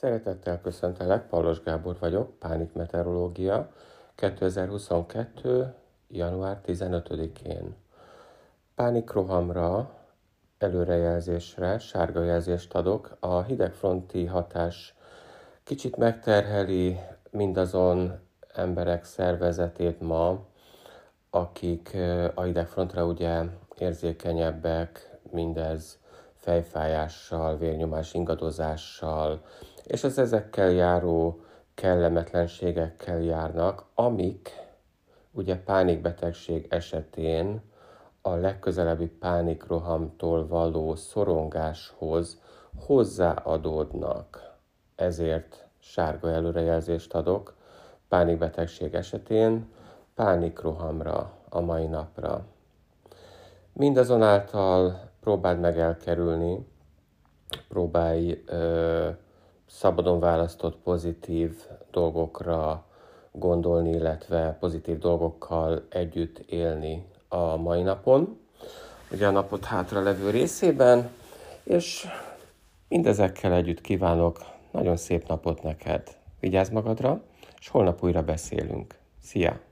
Szeretettel köszöntelek, Paulos Gábor vagyok, Pánik Meteorológia, 2022. január 15-én. Pánikrohamra, előrejelzésre, sárga jelzést adok. A hidegfronti hatás kicsit megterheli mindazon emberek szervezetét ma, akik a hidegfrontra ugye érzékenyebbek, mindez fejfájással, vérnyomás ingadozással, és az ezekkel járó kellemetlenségekkel járnak, amik ugye pánikbetegség esetén a legközelebbi pánikrohamtól való szorongáshoz hozzáadódnak. Ezért sárga előrejelzést adok pánikbetegség esetén pánikrohamra a mai napra. Mindazonáltal próbáld meg elkerülni, próbálj ö, szabadon választott pozitív dolgokra gondolni, illetve pozitív dolgokkal együtt élni a mai napon, ugye a napot hátra levő részében, és mindezekkel együtt kívánok nagyon szép napot neked. Vigyázz magadra, és holnap újra beszélünk. Szia!